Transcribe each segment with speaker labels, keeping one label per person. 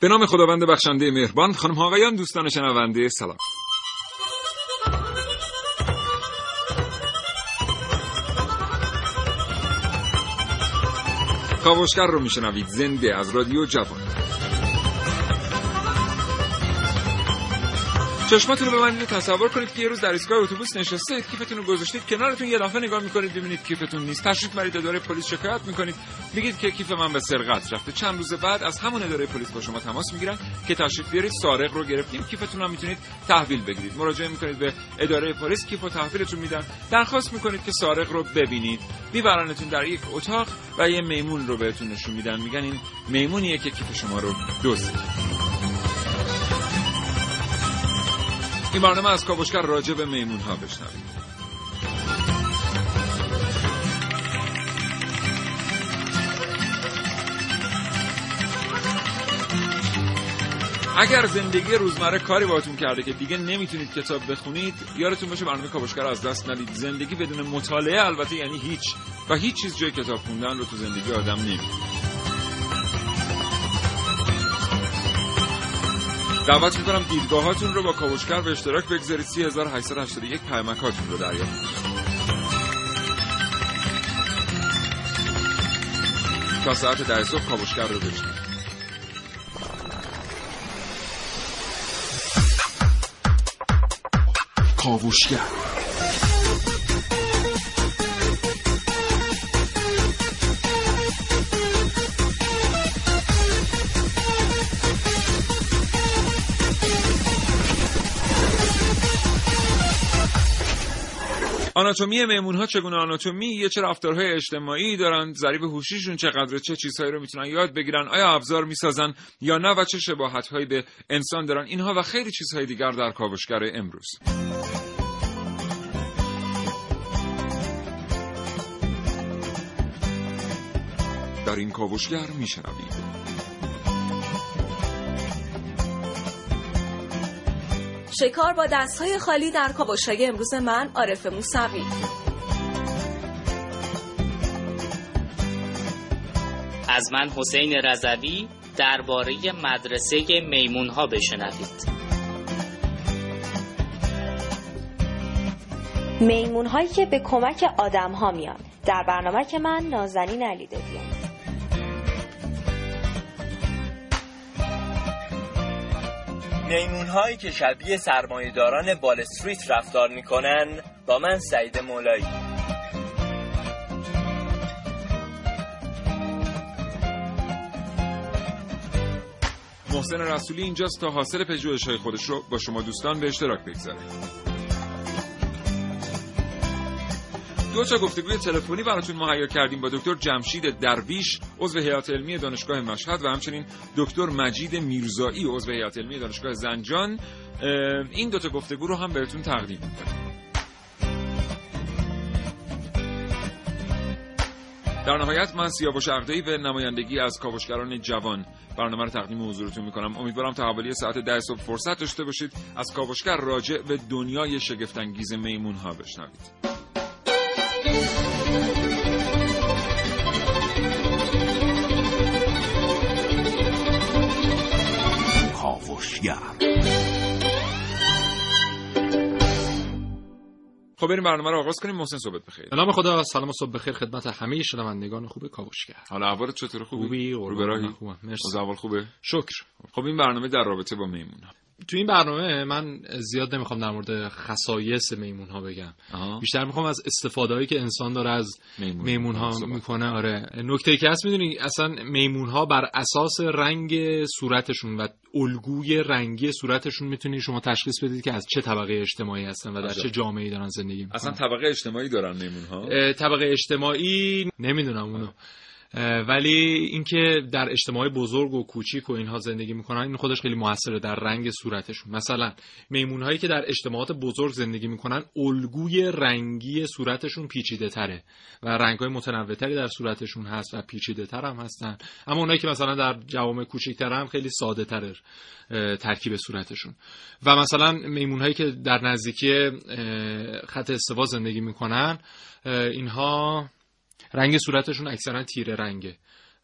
Speaker 1: به نام خداوند بخشنده مهربان خانم ها آقایان دوستان شنونده سلام. کاوشگر رو میشنوید زنده از رادیو جوان. چشماتون رو ببندید تصور کنید که یه روز در ایستگاه اتوبوس نشستید کیفتون رو گذاشتید کنارتون یه دفعه نگاه می‌کنید ببینید کیفتون نیست. تشریف برید اداره پلیس شکایت می‌کنید. میگید که کیف من به سرقت رفته. چند روز بعد از همون اداره پلیس با شما تماس می‌گیرن که تشریف بیارید سارق رو گرفتیم. کیفتون هم می‌تونید تحویل بگیرید. مراجعه می‌کنید به اداره پلیس کیف و تحویلتون میدن. درخواست می‌کنید که سارق رو ببینید. میبرنتون در یک اتاق و یه میمون رو بهتون نشون میدن. میگن این میمونیه که کیف شما رو دزدید. این برنامه از کاوشگر راجع به میمون ها بشنوید اگر زندگی روزمره کاری باهاتون کرده که دیگه نمی‌تونید کتاب بخونید یادتون باشه برنامه کاوشگر از دست ندید. زندگی بدون مطالعه البته یعنی هیچ. و هیچ چیز جای کتاب خوندن رو تو زندگی آدم نمیده دعوت می‌کنم دیدگاهاتون رو با کاوشگر به اشتراک بگذارید. 3881 پیامکاتون رو دریافت. تا ساعت ده صبح کاوشگر رو بشنید
Speaker 2: کاوشگر.
Speaker 1: آناتومی میمون ها چگونه آناتومی یه چه رفتارهای اجتماعی دارن ضریب هوشیشون چقدر چه چیزهایی رو می‌تونن یاد بگیرن آیا ابزار می‌سازن یا نه و چه شباهت هایی به انسان دارن اینها و خیلی چیزهای دیگر در کاوشگر امروز. در این کاوشگر میشنوید
Speaker 3: شکار با دستهای خالی در کاوشای امروز من عارف موسوی.
Speaker 4: از من حسین رضوی درباره مدرسه میمون ها بشنوید.
Speaker 5: میمون هایی که به کمک آدم ها میان. در برنامه که من نازنین علی دادیم
Speaker 6: میمون هایی که شبیه سرمایهداران بال استریت رفتار می‌کنن با من سعید مولایی.
Speaker 1: محسن رسولی اینجاست تا حاصل پژوهش‌های خودش رو با شما دوستان به اشتراک بگذاره دو تا گفتگوی تلفنی براتون مهیا کردیم با دکتر جمشید درویش عضو هیئت علمی دانشگاه مشهد و همچنین دکتر مجید میرزایی عضو هیئت علمی دانشگاه زنجان. این دو تا گفتگو رو هم بهتون تقدیم می‌کنیم در نهایت من سیاوش عقده‌ای به نمایندگی از کاوشگران جوان برنامه رو تقدیم حضورتون می‌کنم. امیدوارم تا حوالی ساعت ده صبح فرصت داشته باشید. از کاوشگر راجع به دنیای شگفتانگیز میمون ها بشنوید. خب بریم برنامه رو آغاز کنیم محسن صحبت بخیر.
Speaker 7: به نام خدا سلام و صبح بخیر خدمت همه شنوندگان خوب کاوشگر
Speaker 1: حالا احوالت چطور خوبی؟
Speaker 7: خوبی
Speaker 1: رو
Speaker 7: خوبم. مرسی.
Speaker 1: از اول خوبه؟
Speaker 7: شکر.
Speaker 1: خب این برنامه در رابطه با میمون
Speaker 7: تو این برنامه من زیاد نمی‌خوام در مورد خصایص میمون ها بگم
Speaker 1: آها.
Speaker 7: بیشتر می‌خوام از استفاده هایی که انسان داره از
Speaker 1: میمون.
Speaker 7: میمون ها
Speaker 1: صحبت.
Speaker 7: می‌کنه آره نکته که هست می‌دونی اصلا میمون ها بر اساس رنگ صورتشون و الگوی رنگی صورتشون می‌تونی شما تشخیص بدید که از چه طبقه اجتماعی هستن و در. چه جامعه دارن زندگی می‌کنن
Speaker 1: اصلا طبقه اجتماعی دارن میمون ها
Speaker 7: طبقه اجتماعی نمی‌دونم اونو ولی اینکه در اجتماع بزرگ و کوچیک و اینها زندگی می‌کنن این خودش خیلی موثره در رنگ صورتشون. مثلا میمون هایی که در اجتماعات بزرگ زندگی می‌کنن الگوی رنگی صورتشون پیچیده تره و رنگ های متنوع در صورتشون هست و پیچیده تر هم هستن. اما اونایی که مثلا در جوامع کوچیک‌تر هم خیلی ساده تره ترکیب صورتشون. و مثلا میمون هایی که در نزدیکی خط استوا زندگی می‌کنن اینها رنگ صورتشون اکثرا تیره رنگه.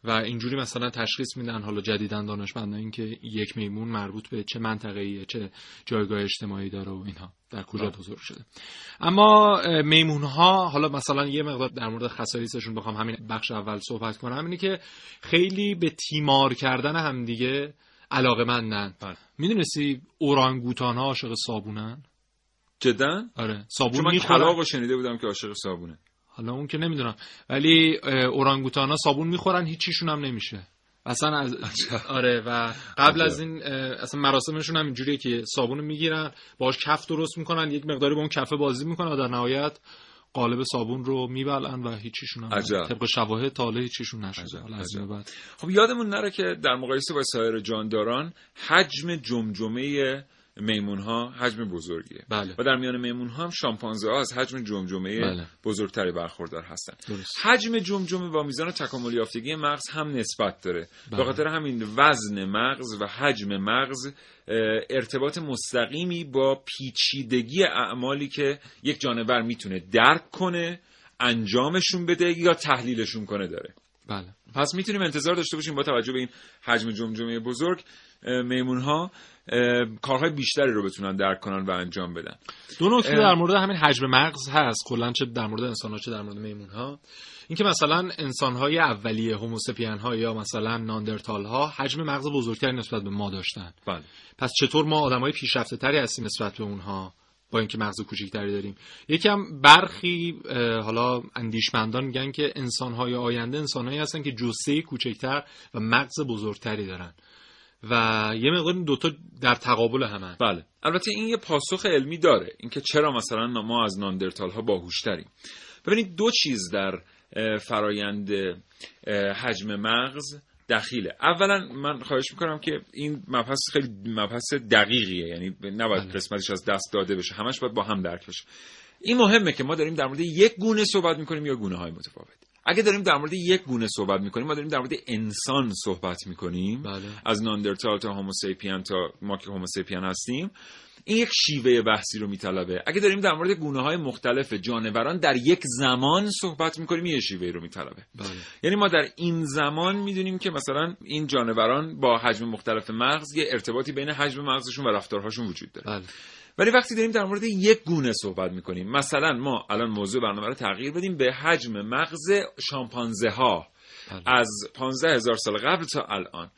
Speaker 7: و اینجوری مثلا تشخیص میدن حالا جدیدن دانشمندان اینکه یک میمون مربوط به چه منطقه ایه چه جایگاه اجتماعی داره و اینها در کجا. بزرگ شده. اما میمون ها حالا مثلا یه مقدار در مورد خصایصشون بخوام همین بخش اول صحبت کنم. اینه که خیلی به تیمار کردن همدیگه علاقه مندن. بله. می‌دونستی اورانگوتان ها عاشق صابونن؟
Speaker 1: جدا؟
Speaker 7: آره. صابون
Speaker 1: من شنیده بودم که عاشق صابونه.
Speaker 7: حالا اون که نمی‌دونم. ولی اورانگوتانا صابون می‌خورن هیچیشون هم نمیشه. اصلا از آره و قبل از این اصلا مراسمشون هم اینجوریه که صابون می‌گیرن باش کف درست می‌کنن یک مقداری با اون کفه بازی می‌کنن و در نهایت قالب صابون رو میبلن و هیچیشون هم طبق شواهد تاله هیچیشون نشده.
Speaker 1: خب یادمون نره که در مقایسه با سایر جانداران حجم جمجمه میمون ها حجم بزرگیه
Speaker 7: بله.
Speaker 1: و در میان میمون ها هم شامپانزه ها از حجم جمجمه بله. بزرگتری برخوردار هستن حجم جمجمه با میزان تکامل یافتگی مغز هم نسبت داره بله. به خاطر همین وزن مغز و حجم مغز ارتباط مستقیمی با پیچیدگی اعمالی که یک جانور می‌تونه درک کنه انجامشون بده یا تحلیلشون کنه داره
Speaker 7: بله.
Speaker 1: پس می‌تونیم انتظار داشته باشیم با توجه به این حجم جمجمه بزرگ میمون ها کارهای بیشتری رو بتونن درک کنن و انجام بدن.
Speaker 7: دو نکته در مورد همین حجم مغز هست. کلا چه در مورد انسان ها چه در مورد میمون ها اینکه مثلا انسان های اولیه هوموسپین ها یا مثلا ناندرتال ها حجم مغز بزرگتری نسبت به ما داشتن.
Speaker 1: بله.
Speaker 7: پس چطور ما آدمای پیشرفته تری هستیم نسبت به اونها؟ با اینکه مغز کوچیکتری داریم. یکم برخی حالا اندیشمندان میگن که انسان های آینده انسان هایی هستن که جسه کوچکتر و مغز بزرگتری دارن. و یه مقدار دوتا در تقابل همه.
Speaker 1: بله. البته این یه پاسخ علمی داره. اینکه چرا مثلا ما از ناندرتال ها باهوشتریم. ببینید دو چیز در فرایند حجم مغز دخیله. اولا من خواهش می‌کنم که این مبحث خیلی مبحث دقیقیه. یعنی نباید بله. قسمتش از دست داده بشه. همش باید با هم درک بشه. این مهمه که ما داریم در مورد یک گونه صحبت می‌کنیم یا گونه های متفاوت. اگه داریم در مورد یک گونه صحبت می‌کنیم ما داریم در مورد انسان صحبت می‌کنیم.
Speaker 7: بله.
Speaker 1: از ناندرتال تا هوموسیپین تا ما که هوموسیپین هستیم این یک شیوه بحثی رو میطلبه اگه داریم در مورد گونه های مختلف جانوران در یک زمان صحبت می‌کنیم یه شیوه رو میطلبه
Speaker 7: بله.
Speaker 1: یعنی ما در این زمان می‌دونیم که مثلا این جانوران با حجم مختلف مغز یه ارتباطی بین حجم مغزشون و رفتارهاشون وجود داره
Speaker 7: بله.
Speaker 1: ولی وقتی داریم در مورد یک گونه صحبت می‌کنیم مثلا ما الان موضوع برنامه رو تغییر بدیم به حجم مغز شامپانزه ها. از 15 هزار سال قبل تا الان.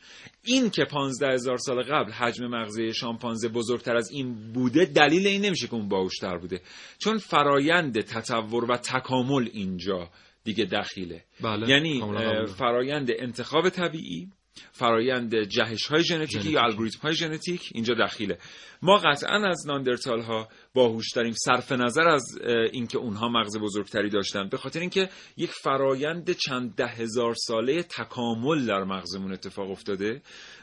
Speaker 1: این که 15 هزار سال قبل حجم مغزی شامپانزه بزرگتر از این بوده دلیل این نمیشه که اون باهوشتر بوده. چون فرایند تطور و تکامل اینجا دیگه دخیله.
Speaker 7: بله.
Speaker 1: یعنی فرایند انتخاب طبیعی فرایند جهش های ژنتیکی یا الگوریتم های ژنتیک اینجا دخیله. ما قطعا از ناندرتال ها باهوش داریم صرف نظر از اینکه اونها مغز بزرگتری داشتن. به خاطر اینکه یک فرایند چند ده هزار ساله تکامل در مغزمون اتفاق افتاده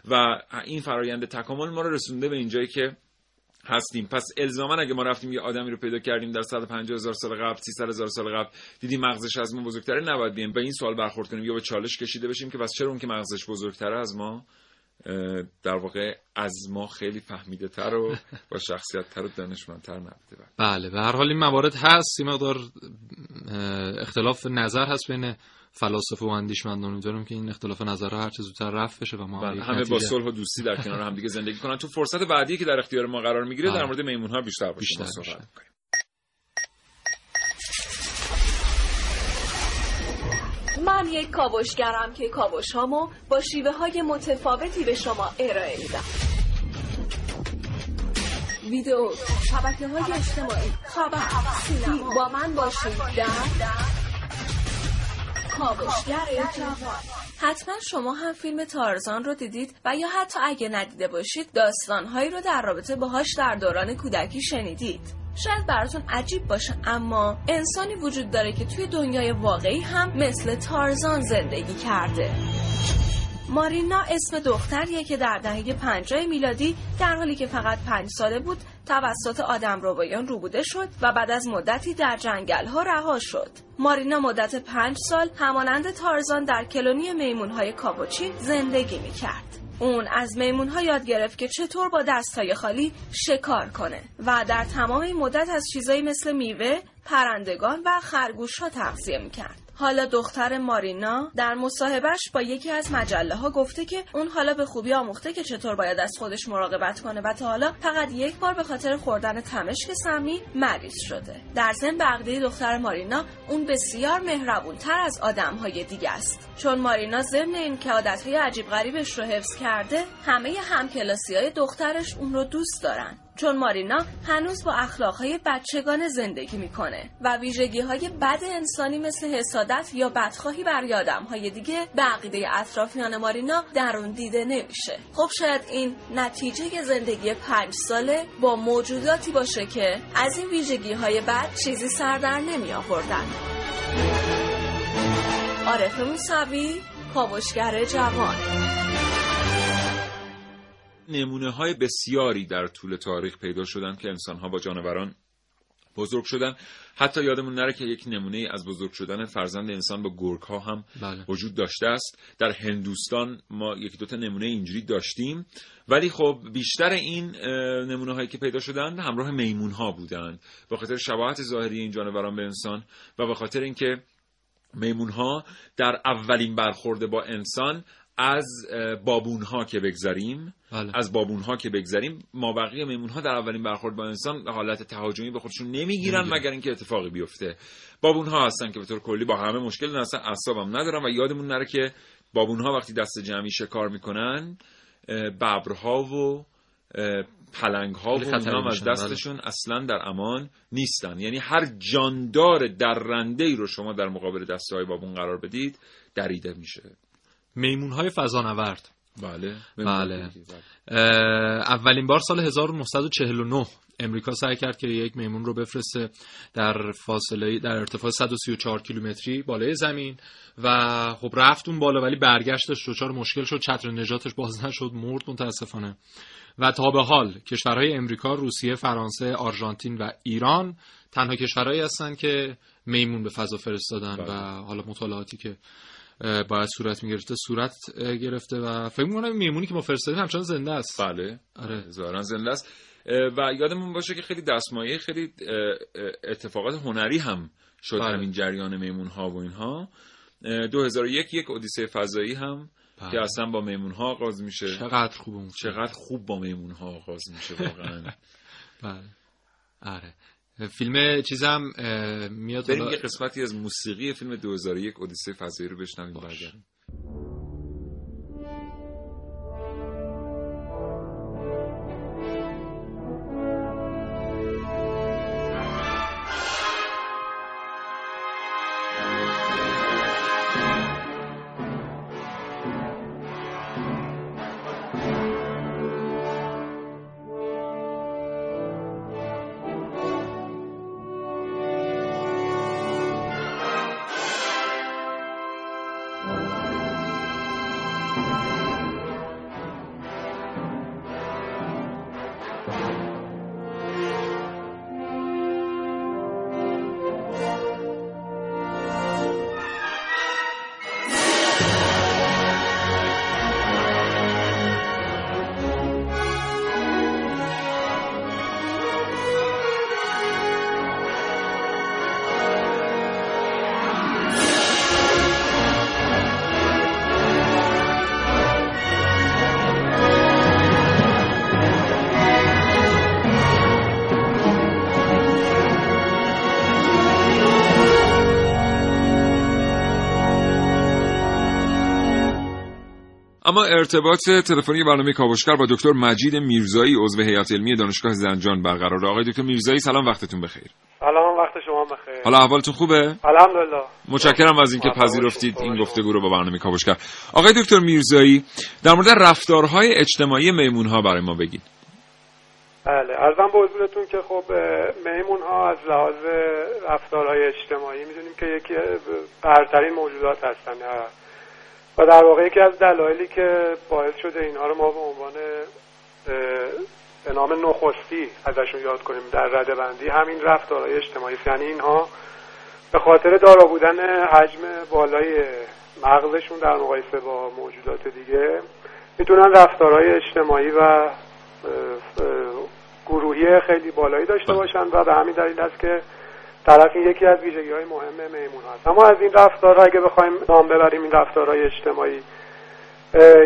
Speaker 1: و این فرایند تکامل ما رو رسونده به اینجایی که هستیم. پس الزاما اگه ما رفتیم یه آدمی رو پیدا کردیم در 150 هزار سال قبل 300 هزار سال قبل دیدیم مغزش از ما بزرگتره نباید بیم به این سوال برخورد کنیم یا به چالش کشیده بشیم که بس چرا اون که مغزش بزرگتره از ما در واقع از ما خیلی فهمیده تر و با شخصیت تر و دانشمندتر نبوده.
Speaker 7: بله. به هر حال این موارد هست. این مقدار اختلاف نظر هست بین فلاسفه و اندیشمندان امیدوارم که این اختلاف نظرها هر چه زودتر رفع بشه و ما
Speaker 1: بله همه با صلح و دوستی در کنار هم دیگه زندگی کنن. تو فرصت بعدی که در اختیار ما قرار می‌گیره در مورد میمون ها بیشتر باشیم بیشتر صحبت کنیم
Speaker 3: من یک کاوشگرم که کاوش هامو با شیوه های متفاوتی به شما ارائه میدم. ویدیو شبکه های اجتماعی. خبر سینما با من باشید. در حتما شما هم فیلم تارزان رو دیدید و یا حتی اگه ندیده باشید داستانهایی رو در رابطه باهاش در دوران کودکی شنیدید. شاید براتون عجیب باشه اما انسانی وجود داره که توی دنیای واقعی هم مثل تارزان زندگی کرده. مارینا اسم دختریه که در دهه 50 میلادی در حالی که فقط پنج ساله بود توسط آدم روبایان روبوده شد و بعد از مدتی در جنگل ها رها شد. مارینا مدت پنج سال همانند تارزان در کلونی میمون های کاپوچین زندگی می کرد. اون از میمون ها یاد گرفت که چطور با دستهای خالی شکار کنه و در تمام این مدت از چیزایی مثل میوه، پرندگان و خرگوش ها تغذیه می کرد. حالا دختر مارینا در مصاحبهش با یکی از مجله ها گفته که اون حالا به خوبی آموخته که چطور باید از خودش مراقبت کنه و تا حالا فقط یک بار به خاطر خوردن تمشک سمی مریض شده. در ضمن بقیه دختر مارینا اون بسیار مهربون تر از آدم های دیگه است. چون مارینا ضمن این که عادت های عجیب غریبش رو حفظ کرده همه همکلاسی های دخترش اون رو دوست دارن. چون مارینا هنوز با اخلاقهای بچگانه زندگی می‌کنه و ویژگی های بد انسانی مثل حسادت یا بدخواهی برای آدم های دیگه به عقیده اطرافیان مارینا درون دیده نمیشه. خب شاید این نتیجه زندگی پنج ساله با موجوداتی باشه که از این ویژگی های بد چیزی سر در نمی آوردن عارف موسوی کاوشگر جوان.
Speaker 1: نمونه های بسیاری در طول تاریخ پیدا شدن که انسان ها با جانوران بزرگ شدن. حتی یادمون نره که یک نمونه از بزرگ شدن فرزند انسان با گرگ ها هم
Speaker 7: بله.
Speaker 1: وجود داشته است. در هندوستان ما یک دوتا نمونه اینجوری داشتیم. ولی خب بیشتر این نمونه هایی که پیدا شدن همراه میمون ها بودند. به خاطر شباهت ظاهری این جانوران به انسان و به خاطر اینکه میمون ها در اولین برخورد با انسان از بابون ها که بگذاریم
Speaker 7: بله.
Speaker 1: از بابون ها که بگذاریم ما بقیه میمون ها در اولین برخورد با انسان حالت تهاجمی به خودشون نمی‌گیرن
Speaker 7: نمی‌گیرن.
Speaker 1: مگر اینکه اتفاقی بیفته. بابون ها هستن که به طور کلی با همه مشکل دارن اصلا اعصابم ندارن و یادمون نره که بابون ها وقتی دست جمعی شکار می‌کنن ببرها و پلنگ ها و هم از
Speaker 7: میشن،
Speaker 1: دستشون اصلا در امان نیستن. یعنی هر جاندار درنده ای رو شما در مقابل دسته های بابون قرار بدید دریده میشه.
Speaker 7: میمون های فضانورد.
Speaker 1: بله
Speaker 7: بله. اولین بار سال 1949 امریکا سعی کرد که یک میمون رو بفرسته در فاصله در ارتفاع 134 کیلومتری بالای زمین و خب رفت اون بالا ولی برگشتش دچار مشکل شد چتر نجاتش باز نشد مرد متاسفانه و تا به حال کشورهای امریکا، روسیه، فرانسه، آرژانتین و ایران تنها کشورهایی هستن که میمون به فضا فرستادن
Speaker 1: بله.
Speaker 7: و حالا مطالعاتی که باید صورت می‌گرفته صورت گرفته و فکر می‌کنم میمونی که ما فرستادیم همچنان زنده است
Speaker 1: بله
Speaker 7: آره.
Speaker 1: ظاهرا زنده است و یادمون باشه که خیلی دستمایه خیلی اتفاقات هنری هم شد
Speaker 7: بله.
Speaker 1: همین جریان میمون ها و اینها اه، 2001 یک اودیسه فضایی هم
Speaker 7: بله.
Speaker 1: که اصلا با میمون ها آغاز میشه
Speaker 7: چقدر خوب.
Speaker 1: چقدر خوب با میمون ها آغاز میشه واقعا
Speaker 7: بله آره فیلم چیزم میاد
Speaker 1: بریم یه قسمتی از موسیقی فیلم 2001 اودیسه فضایی رو بشنویم. برگردیم اما ارتباط تلفنی برنامه کاوشگر با دکتر مجید میرزایی عضو هیئت علمی دانشگاه زنجان برقرار. آقای دکتر میرزایی سلام وقتتون بخیر.
Speaker 8: سلام وقت شما بخیر.
Speaker 1: حالا احوالتون خوبه؟
Speaker 8: الحمدلله.
Speaker 1: متشکرم از اینکه. پذیرفتید این. گفتگو رو با برنامه کاوشگر. آقای دکتر میرزایی در مورد رفتارهای اجتماعی میمون ها برای ما بگید.
Speaker 8: بله ارزم به حضورتون که خب میمون ها از لحاظ رفتارهای اجتماعی می‌دونیم که یکی برترین موجودات هستن. و در واقع یکی از دلایلی که باعث شده اینها رو ما به عنوان به نام نخستی ازشون یاد کنیم در رده بندی همین رفتارهای اجتماعی یعنی اینها به خاطر دارا بودن حجم بالای مغزشون در مقایسه با موجودات دیگه می‌تونن رفتارهای اجتماعی و گروهی خیلی بالایی داشته بله. باشن و به همین دلیل است که طرف این یکی از ویژگی های مهم میمون هست. اما از این رفتارها اگه بخوایم نام ببریم این رفتارهای اجتماعی.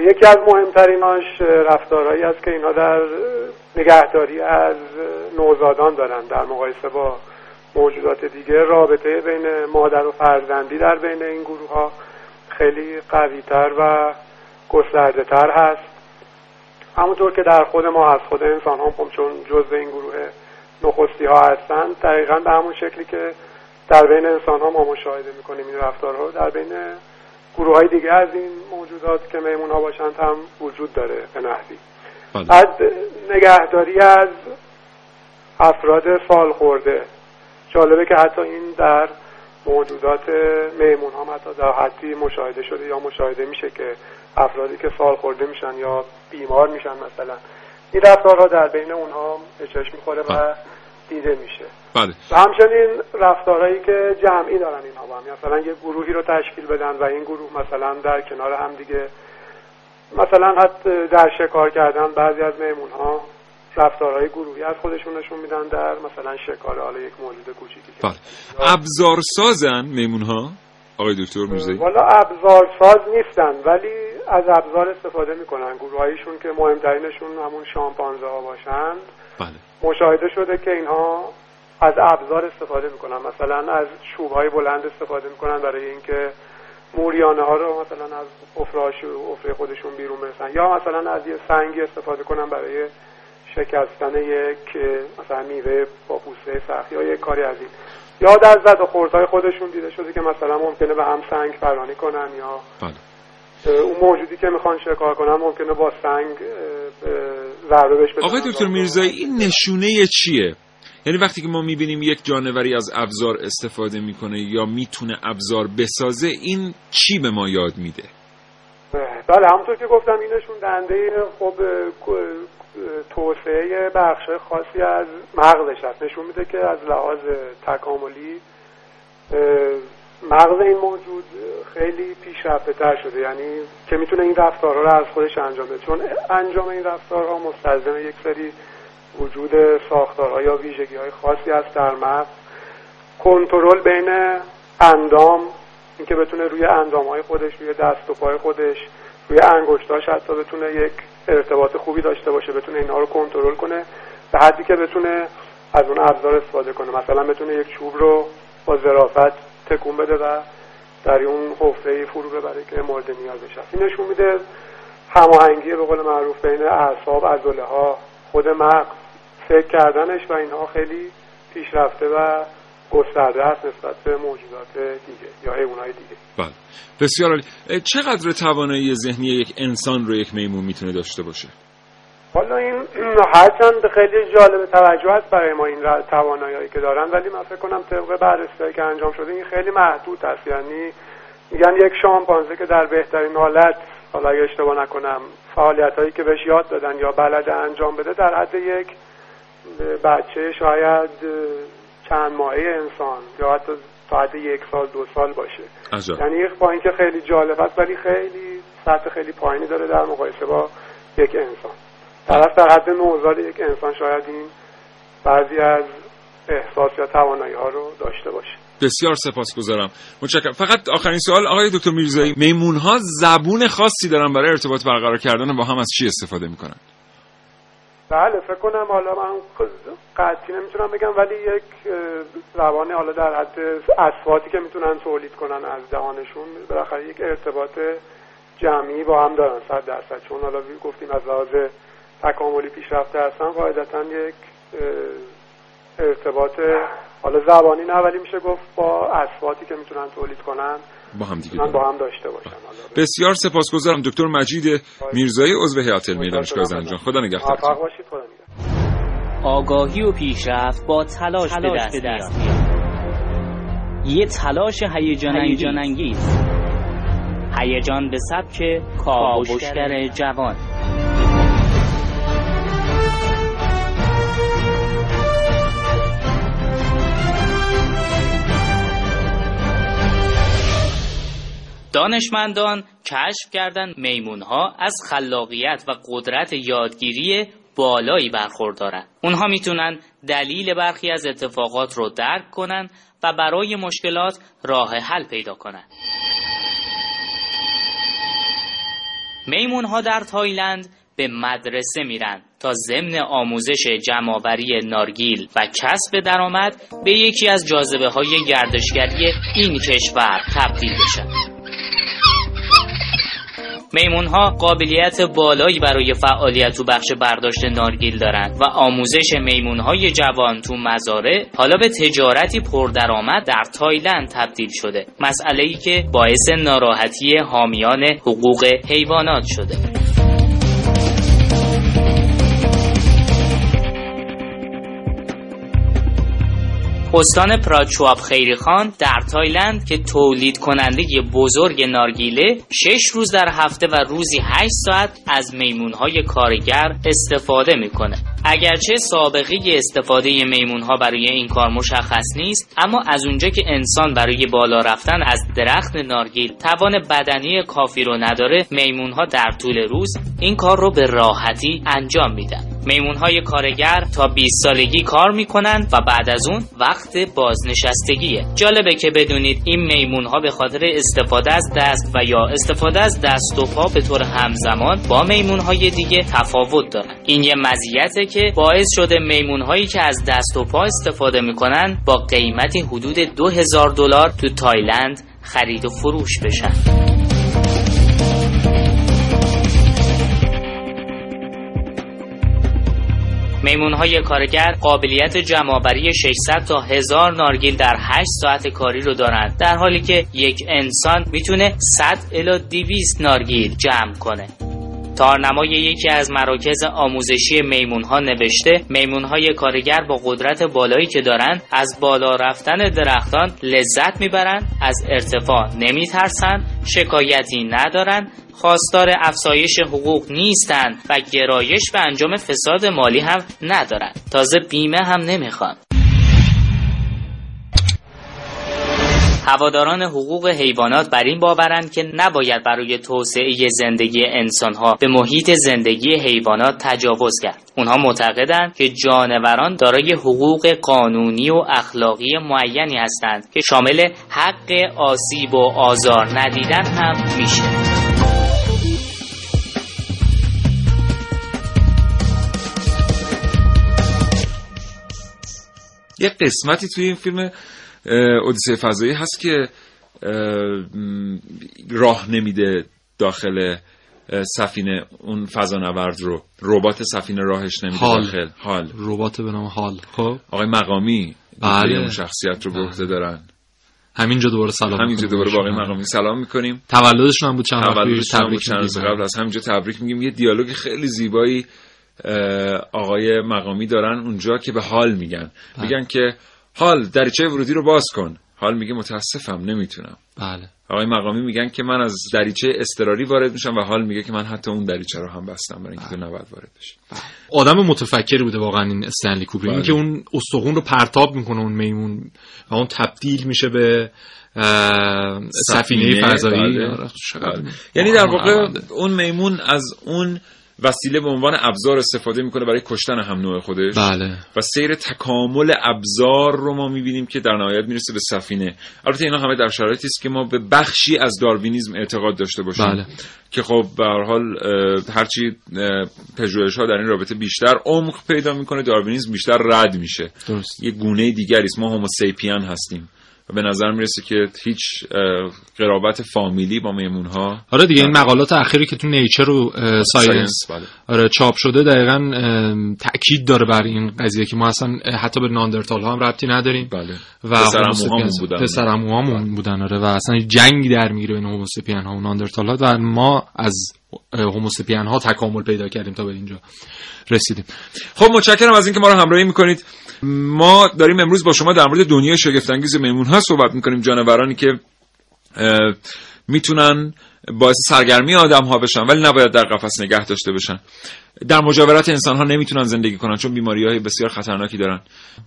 Speaker 8: یکی از مهمتریناش رفتارهایی است که اینها در نگهداری از نوزادان دارن. در مقایسه با موجودات دیگه رابطه بین مادر و فرزندی در بین این گروه ها خیلی قویتر و گسترده تر هست. همونطور که در خود ما از خود انسان هم خب چون جزء این گروه نخستی ها هستند دقیقا به همون شکلی که در بین انسان ها ما مشاهده می‌کنیم این رفتارها رو در بین گروه های دیگه از این موجودات که میمون ها باشند هم وجود داره به نحوی.
Speaker 7: بله.
Speaker 8: از نگهداری از افراد سال خورده. جالبه که حتی این در موجودات میمون ها حتی در حدی مشاهده شده یا مشاهده میشه که افرادی که سال خورده میشن یا بیمار میشن مثلا این رفتارها در بین اونها به چشم می‌خوره و
Speaker 7: بله.
Speaker 8: دیده میشه.
Speaker 7: بله.
Speaker 8: و همچنین رفتارهایی که جمعی دارن اینها با هم. مثلا یه گروهی رو تشکیل بدن و این گروه مثلا در کنار هم دیگه مثلا حتی در شکار کردن بعضی از میمون ها رفتارهای گروهی از خودشون نشون میدن در مثلا شکار حالا یک موجود کوچیکی
Speaker 7: بله. ابزار سازن میمون ها آقای دکتر میرزایی
Speaker 8: والا ابزار ساز نیستن ولی از ابزار استفاده می‌کنن. گروهایشون که مهمترینشون همون شامپانزه ها باشن.
Speaker 7: بله.
Speaker 8: مشاهده شده که اینها از ابزار استفاده می‌کنن. مثلا از چوب های بلند استفاده می‌کنن برای اینکه موریانه ها رو مثلا از افراش و افره خودشون بیرون برسن. یا مثلا از یه سنگی استفاده کنن برای شکستن یک مثلا میوه با پوسته سخت یا یک کاری از این. یا در زد و خوردهای خودشون دیده شده که مثلا ممکنه به هم سنگ فرانی کنن یا
Speaker 7: بله.
Speaker 8: اون موجودی که می‌خوان شکار کنن ممکنه با سنگ ضربه بهش بزنن
Speaker 7: آقای دکتر میرزایی این نشونه چیه؟ یعنی وقتی که ما می‌بینیم یک جانوری از ابزار استفاده می‌کنه یا می‌تونه ابزار بسازه این چی به ما یاد میده؟
Speaker 8: بله همونطور که گفتم این نشون دهنده خب توسعه بخش خاصی از مغزش هست. نشون میده که از لحاظ تکاملی مغز این موجود خیلی پیشرفته تر شده. یعنی که می‌تونه این رفتارها رو از خودش انجام بده. چون انجام این رفتارها مستلزم یک سری وجود ساختارها یا ویژگی های خاصی است در مغز. کنترل بین اندام اینکه بتونه روی اندام های خودش روی دست و پای خودش روی انگشتاش حتی بتونه یک ارتباط خوبی داشته باشه بتونه اینها رو کنترل کنه به حدی که بتونه از اون ابزار استفاده کنه. مثلا بتونه یک چوب رو با ظرافت تکون بده و در اون حفره فرو ببره که مورد نیازش هست این نشون میده هماهنگی به قول معروف بین اعصاب عضله ها خود مغز فکر کردنش و اینها خیلی پیشرفته و گسترده است نسبت به موجودات دیگه یا حیوانات دیگه.
Speaker 7: بله. بسیار عالی. چقدر توانایی ذهنی یک انسان رو یک میمون می‌تونه داشته باشه؟
Speaker 8: حالا این هرچند خیلی جالب توجه است برای ما این توانایی که دارن ولی من فکر کنم طبق بررسی که انجام شده این خیلی محدود است. یعنی میگن یک شامپانزه که در بهترین حالت حالا اگه اشتباه نکنم فعالیت هایی که بهش یاد دادن یا بلد انجام بده در حد یک بچه شاید چند ماهه انسان یا حتی تا حد یک سال دو سال باشه.
Speaker 7: عجب.
Speaker 8: یعنی با اینکه خیلی جالب است ولی خیلی سطح خیلی پایینی داره در مقایسه با یک انسان. طرف در حد نوزاد یک انسان شاید این بعضی از احساس یا توانایی ها رو داشته باشه.
Speaker 7: بسیار سپاسگزارم. متشکرم. فقط آخرین سوال آقای دکتر میرزایی میمون ها زبون خاصی دارن برای ارتباط برقرار کردن با هم از چی استفاده می‌کنن؟
Speaker 8: بله فکر کنم حالا من قطعی نمی‌تونم بگم ولی یک زبان حالا در حد اصواتی که می‌تونن تولید کنن از دهانشون بالاخره یک ارتباط جمعی با هم دارن صد درصد. چون حالا گفتیم از لحاظ تکاملی پیشرفته هستن قاعدتا یک ارتباط حالا زبانی نه ولی میشه گفت با اصواتی که می‌تونن تولید کنن
Speaker 7: با هم دیگه
Speaker 8: با هم داشته باشن.
Speaker 7: بسیار سپاسگزارم دکتر مجید میرزایی عضو هیئت علمی دانشگاه زنجان خدا نگهدارتون
Speaker 4: آگاهی و پیشرفت با تلاش, به دست, میاد. یه تلاش هیجان انگیز هیجان به سبک کاوشگر جوان. دانشمندان کشف کردند میمونها از خلاقیت و قدرت یادگیری بالایی برخوردارن اونها می‌تونن دلیل برخی از اتفاقات رو درک کنن و برای مشکلات راه حل پیدا کنن. میمون ها در تایلند به مدرسه میرن تا ضمن آموزش جمعآوری نارگیل و کسب درآمد به یکی از جاذبه های گردشگری این کشور تبدیل بشن. میمون ها قابلیت بالایی برای فعالیت تو بخش برداشت نارگیل دارند و آموزش میمون های جوان تو مزارع حالا به تجارتی پردرآمد در تایلند تبدیل شده. مسئله ای که باعث ناراحتی حامیان حقوق حیوانات شده. استان پراچواب خیریخان در تایلند که تولید کننده بزرگ نارگیله شش روز در هفته و روزی 8 ساعت از میمونهای کارگر استفاده می‌کنه. اگرچه سابقه استفاده میمونها برای این کار مشخص نیست اما از اونجا که انسان برای بالا رفتن از درخت نارگیل توان بدنی کافی رو نداره میمونها در طول روز این کار رو به راحتی انجام میدن. میمون های کارگر تا 20 سالگی کار می‌کنند و بعد از اون وقت بازنشستگیه. جالبه که بدونید این میمون ها به خاطر استفاده از دست و یا استفاده از دست و پا به طور همزمان با میمون های دیگه تفاوت دارن. این یه مزیته که باعث شده میمون هایی که از دست و پا استفاده می‌کنن با قیمتی حدود 2000 دلار تو تایلند خرید و فروش بشن. های کارگر قابلیت جمعآوری 600 تا 1000 نارگیل در 8 ساعت کاری رو دارند در حالی که یک انسان می‌تونه 100 الی 200 نارگیل جمع کنه. تارنمای یکی از مراکز آموزشی میمون ها نوشته میمون های کارگر با قدرت بالایی که دارند از بالا رفتن درختان لذت می‌برند از ارتفاع نمیترسند شکایتی ندارند خواستار افزایش حقوق نیستند و گرایش به انجام فساد مالی هم ندارند تازه بیمه هم نمی‌خوان هواداران حقوق حیوانات بر این باورند که نباید برای توسعه زندگی انسانها به محیط زندگی حیوانات تجاوز کرد. اونها معتقدند که جانوران دارای حقوق قانونی و اخلاقی معینی هستند که شامل حق آسیب و آزار ندیدن هم میشه.
Speaker 1: یه قسمتی توی این فیلم اودیسه فضایی هست که راه نمیده داخل سفینه اون فضانورد رو. ربات سفینه راهش نمیده
Speaker 7: حال.
Speaker 1: داخل. حال.
Speaker 7: ربات به نام حال. خب.
Speaker 1: آقای مقامی
Speaker 7: بله.
Speaker 1: اون شخصیت رو به عهده دارن.
Speaker 7: همینجا دوباره سلام
Speaker 1: همینجا دوباره با آقای
Speaker 7: بهشون.
Speaker 1: مقامی سلام می‌کنیم.
Speaker 7: تولدشون هم بود چند وقت تبریک
Speaker 1: چند روز. قبل از همینجا تبریک میگیم. یه دیالوگ خیلی زیبایی آقای مقامی دارن اونجا که به حال میگن
Speaker 7: بله.
Speaker 1: میگن که حال دریچه ورودی رو باز کن حال میگه متاسفم نمی‌تونم
Speaker 7: بله
Speaker 1: آقای مقامی میگن که من از دریچه اضطراری وارد میشم و حال میگه که من حتی اون دریچه رو هم بستم برای اینکه تو نباید وارد بشی
Speaker 7: آدم متفکری بوده واقعا این استنلی کوبریک
Speaker 1: بله.
Speaker 7: که اون استخون رو پرتاب می‌کنه اون میمون و اون تبدیل میشه به سفینه فضایی
Speaker 1: بله.
Speaker 7: آره،
Speaker 1: بله. یعنی در واقع. اون میمون از اون وسیله به عنوان ابزار استفاده می‌کنه برای کشتن هم نوع خودش.
Speaker 7: بله.
Speaker 1: و سیر تکامل ابزار رو ما می‌بینیم که در نهایت می‌رسه به سفینه. البته اینا همه در شرایطی است که ما به بخشی از داروینیزم اعتقاد داشته باشیم.
Speaker 7: بله.
Speaker 1: که خب به هر حال هرچی پژوهش ها در این رابطه بیشتر عمق پیدا می‌کنه داروینیزم بیشتر رد میشه.
Speaker 7: درست.
Speaker 1: یه گونه دیگری است. ما هوموسپین هستیم. و به نظر می‌رسه که هیچ قرابت فامیلی با میمون ها
Speaker 7: آره دیگه این مقالات اخیری که تو Nature و Science
Speaker 1: بله.
Speaker 7: آره چاپ شده دقیقا تاکید داره بر این قضیه که ما اصلا حتی به نئاندرتال ها هم ربطی نداریم.
Speaker 1: بله.
Speaker 7: و
Speaker 1: پسرعموهامون بودن.
Speaker 7: پسرعموهامون بودن آره و اصلا جنگی در می‌گیره بین هوموسپین ها و نئاندرتال ها و ما از هوموسپین ها تکامل پیدا کردیم تا به اینجا رسیدیم.
Speaker 1: خب متشکرم از اینکه ما رو همراهی می‌کنید. ما داریم امروز با شما در مورد دنیای شگفت انگیز میمون ها صحبت می‌کنیم جانورانی که می‌تونن باعث سرگرمی آدم ها بشن ولی نباید در قفس نگه داشته بشن. در مجاورت انسان ها نمی‌تونن زندگی کنن چون بیماری های بسیار خطرناکی دارن.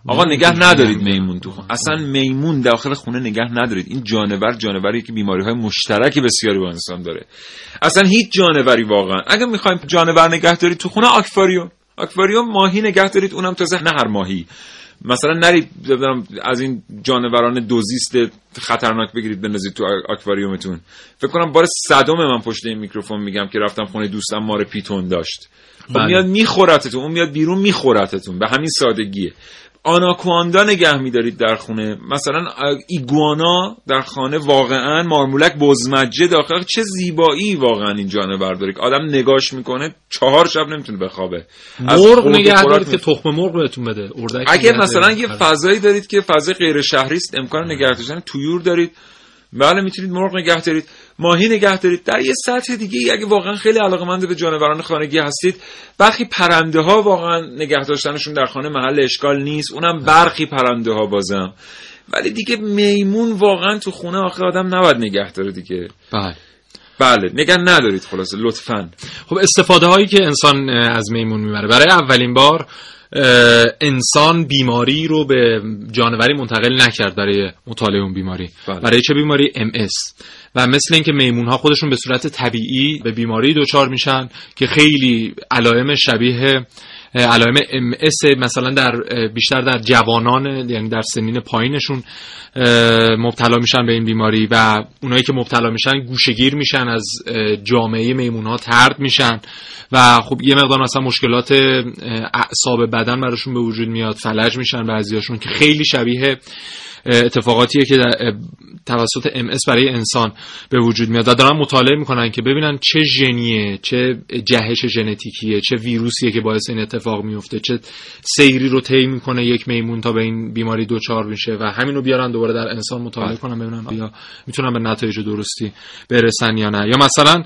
Speaker 1: آقا نگه ندارید میمون تو خونه. اصلا میمون داخل خونه نگه ندارید. این جانور جانوری که بیماری های مشترکی بسیاری با انسان داره. اصلا هیچ جانوری واقعا. اگه می‌خوایم جانور نگه دارید تو خونه آکواریوم. آکواریوم ماهی نگه دارید اونم تازه نه هر ماهی. مثلا نرید از این جانوران دوزیست خطرناک بگیرید بندازید تو آکواریومتون فکر کنم بار صدم من پشت این میکروفون میگم که رفتم خونه دوستم مار پیتون داشت. خب
Speaker 7: بله.
Speaker 1: میاد میخورتتون اون میاد بیرون میخورتتون به همین سادگیه. آناکواندا نگه میدارید در خونه. مثلا ایگوانا در خانه واقعا مارمولک بزمجه داخل. چه زیبایی واقعا این جانور داره. که آدم نگاش می‌کنه چهار شب نمی‌تونه بخوابه.
Speaker 7: مرغ نگه دارید که تخم مرغ بهتون بده. اردک
Speaker 1: اگه
Speaker 7: نگه
Speaker 1: مثلا. یه فضایی دارید که فضای غیر شهری است امکان نگه داشتن تویور دارید. بله می‌تونید مرغ نگه دارید. ماهی نگه دارید. در یه سطح دیگه اگه واقعا خیلی علاقمند به جانوران خانگی هستید برخی پرنده ها واقعا نگه داشتنشون در خانه محل اشکال نیست. اونم برخی پرنده ها بازم. ولی دیگه میمون واقعا تو خونه آخه آدم نباید نگه داره دیگه.
Speaker 7: بله.
Speaker 1: بله نگه ندارید خلاصه لطفا.
Speaker 7: خب استفاده هایی که انسان از میمون می‌بره. برای اولین بار انسان بیماری رو به جانوری منتقل نکرد برای مطالعه اون بیماری.
Speaker 1: بله.
Speaker 7: برای چه بیماری؟ MS و مثل اینکه میمون ها خودشون به صورت طبیعی به بیماری دچار میشن که خیلی علائم شبیه علائم MS مثلا در بیشتر در جوانان یعنی در سنین پایینشون مبتلا میشن به این بیماری و اونایی که مبتلا میشن گوشگیر میشن از جامعه میمون ها ترد میشن و خب یه مقدار مثلا مشکلات اعصاب بدن براشون به وجود میاد فلج میشن بعضیاشون که خیلی شبیه اتفاقاتیه که در توسط MS برای انسان به وجود میاد و دارن مطالعه می‌کنن که ببینن چه ژنیه چه جهش ژنتیکیه چه ویروسیه که باعث این اتفاق میفته چه سیری رو طی می‌کنه یک میمون تا به این بیماری دوچار میشه و همین رو بیارن دوباره در انسان مطالعه کنن ببینن آیا می‌تونن به نتایج درستی برسن یا نه. یا مثلا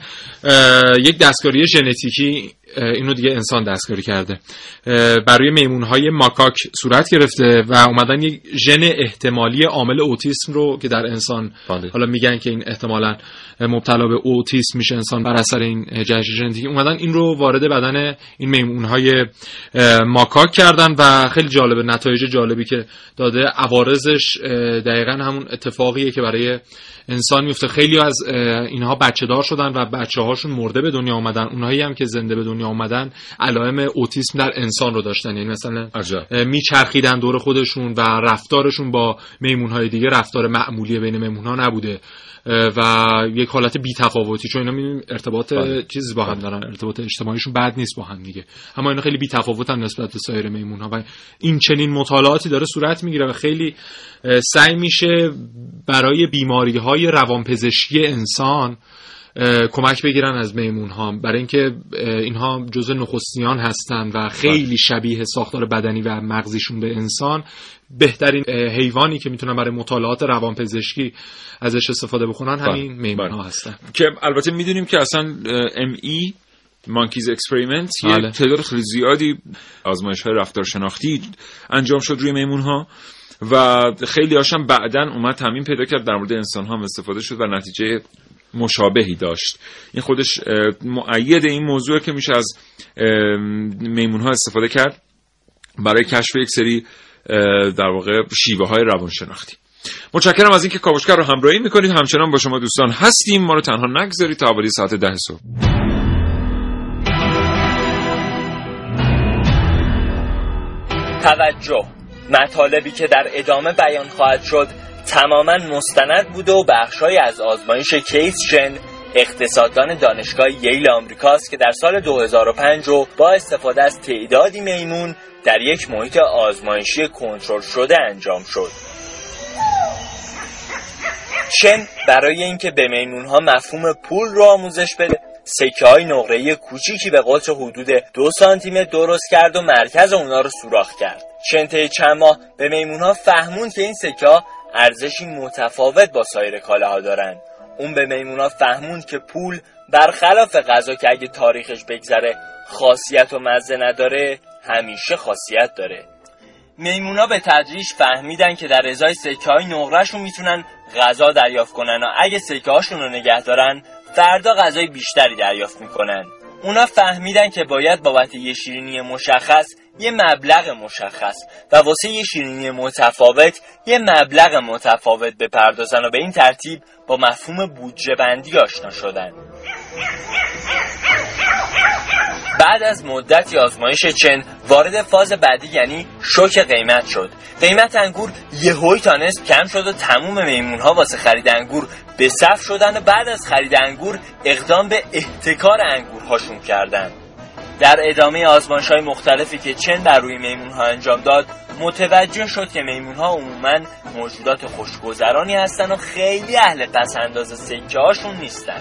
Speaker 7: یک دستکاری ژنتیکی اینو دیگه انسان دستکاری کرده. برای میمون های ماکاک صورت گرفته و اومدن یک ژن احتمالی عامل اوتیسم رو که در انسان
Speaker 1: بله.
Speaker 7: حالا میگن که این احتمالا مبتلا به اوتیسم میشه انسان بر اثر این جهش ژنتیکی اومدن این رو وارد بدن این میمون های ماکاک کردن و خیلی جالبه نتایج جالبی که داده. عوارضش دقیقا همون اتفاقیه که برای انسان میفته. خیلی از اینها بچه دار شدن و بچه هاشون مرده به دنیا آمدن اونهایی هم که زنده به دنیا آمدن علائم اوتیسم در انسان رو داشتن. یعنی مثلا میچرخیدن دور خودشون و رفتارشون با میمون های دیگه رفتار معمولی بین میمون ها نبوده و یک حالت بی‌تفاوتی چون اینا می‌بینیم ارتباط
Speaker 1: بله.
Speaker 7: چیزی با هم دارن. ارتباط اجتماعیشون بد نیست با هم دیگه. اما اینا خیلی بی‌تفاوتن نسبت به سایر میمون ها و این چنین مطالعاتی داره صورت می‌گیره و خیلی سعی میشه برای بیماری های روانپزشکی انسان کمک بگیرن از میمون ها برای اینکه اینها جزء نخستیان هستن و خیلی شبیه ساختار بدنی و مغزیشون به انسان بهترین حیوانی که می‌تونن برای مطالعات روانپزشکی ازش استفاده بکنن همین
Speaker 1: بله،
Speaker 7: میمون ها
Speaker 1: بله.
Speaker 7: هستن
Speaker 1: که البته می‌دونیم که اصلا ام ای monkeys experiment
Speaker 7: بله.
Speaker 1: یه تعداد خیلی زیادی آزمایش های رفتار شناختی انجام شد روی میمون ها و خیلی هاشم بعدا اومد تعمیم پیدا کرد در مورد انسان هم استفاده شد و نتیجه مشابهی داشت. این خودش اه، مؤید این موضوع که میشه از میمون ها استفاده کرد برای کشف یک سری در واقع شیوه های روانشناختی. متشکرم از اینکه کاوشگر رو همراهی می‌کنید. همچنان با شما دوستان هستیم. ما رو تنها نگذارید تا حوالی ساعت ده صبح.
Speaker 6: توجه. مطالبی که در ادامه بیان خواهد شد تماما مستند بوده و بخشهایی از آزمایش کیس ژن اقتصاددان دانشگاه ییل آمریکاست که در سال 2005 رو با استفاده از تعدادی میمون در یک محیط آزمایشی کنترل شده انجام شد. شن برای اینکه به میمونها مفهوم پول رو آموزش بده سکه های نقره‌ای کوچیکی به قطر حدود دو سانتی متر درست کرد و مرکز اونا رو سوراخ کرد. شن طی چند ماه به میمونها فهموند که این سکه ها ارزشی متفاوت با سایر کالاها دارن اون به میمونها فهموند که پول برخلاف غذا که اگه تاریخش بگذره خاصیت و مزه نداره همیشه خاصیت داره. میمونا به تدریج فهمیدن که در ازای سکه های نقرهشون می‌تونن غذا دریافت کنن و اگه سکه هاشون رو نگه دارن فردا غذای بیشتری دریافت می‌کنن. اونا فهمیدن که باید بابت یه شیرینی مشخص یه مبلغ مشخص و واسه یه شیرینی متفاوت یه مبلغ متفاوت بپردازن و به این ترتیب با مفهوم بودجه بندی آشنا شدن. بعد از مدتی آزمایش چن وارد فاز بعدی یعنی شوک قیمت شد. قیمت انگور یهویی تانست کم شد و تموم میمون ها واسه خرید انگور به صف شدن و بعد از خرید انگور اقدام به احتکار انگورهاشون کردن. در ادامه آزمایش های مختلفی که چن بر روی میمون ها انجام داد متوجه شد که میمون ها عموما موجودات خوشگذرانی هستن و خیلی اهل پس انداز سکه هاشون نیستن.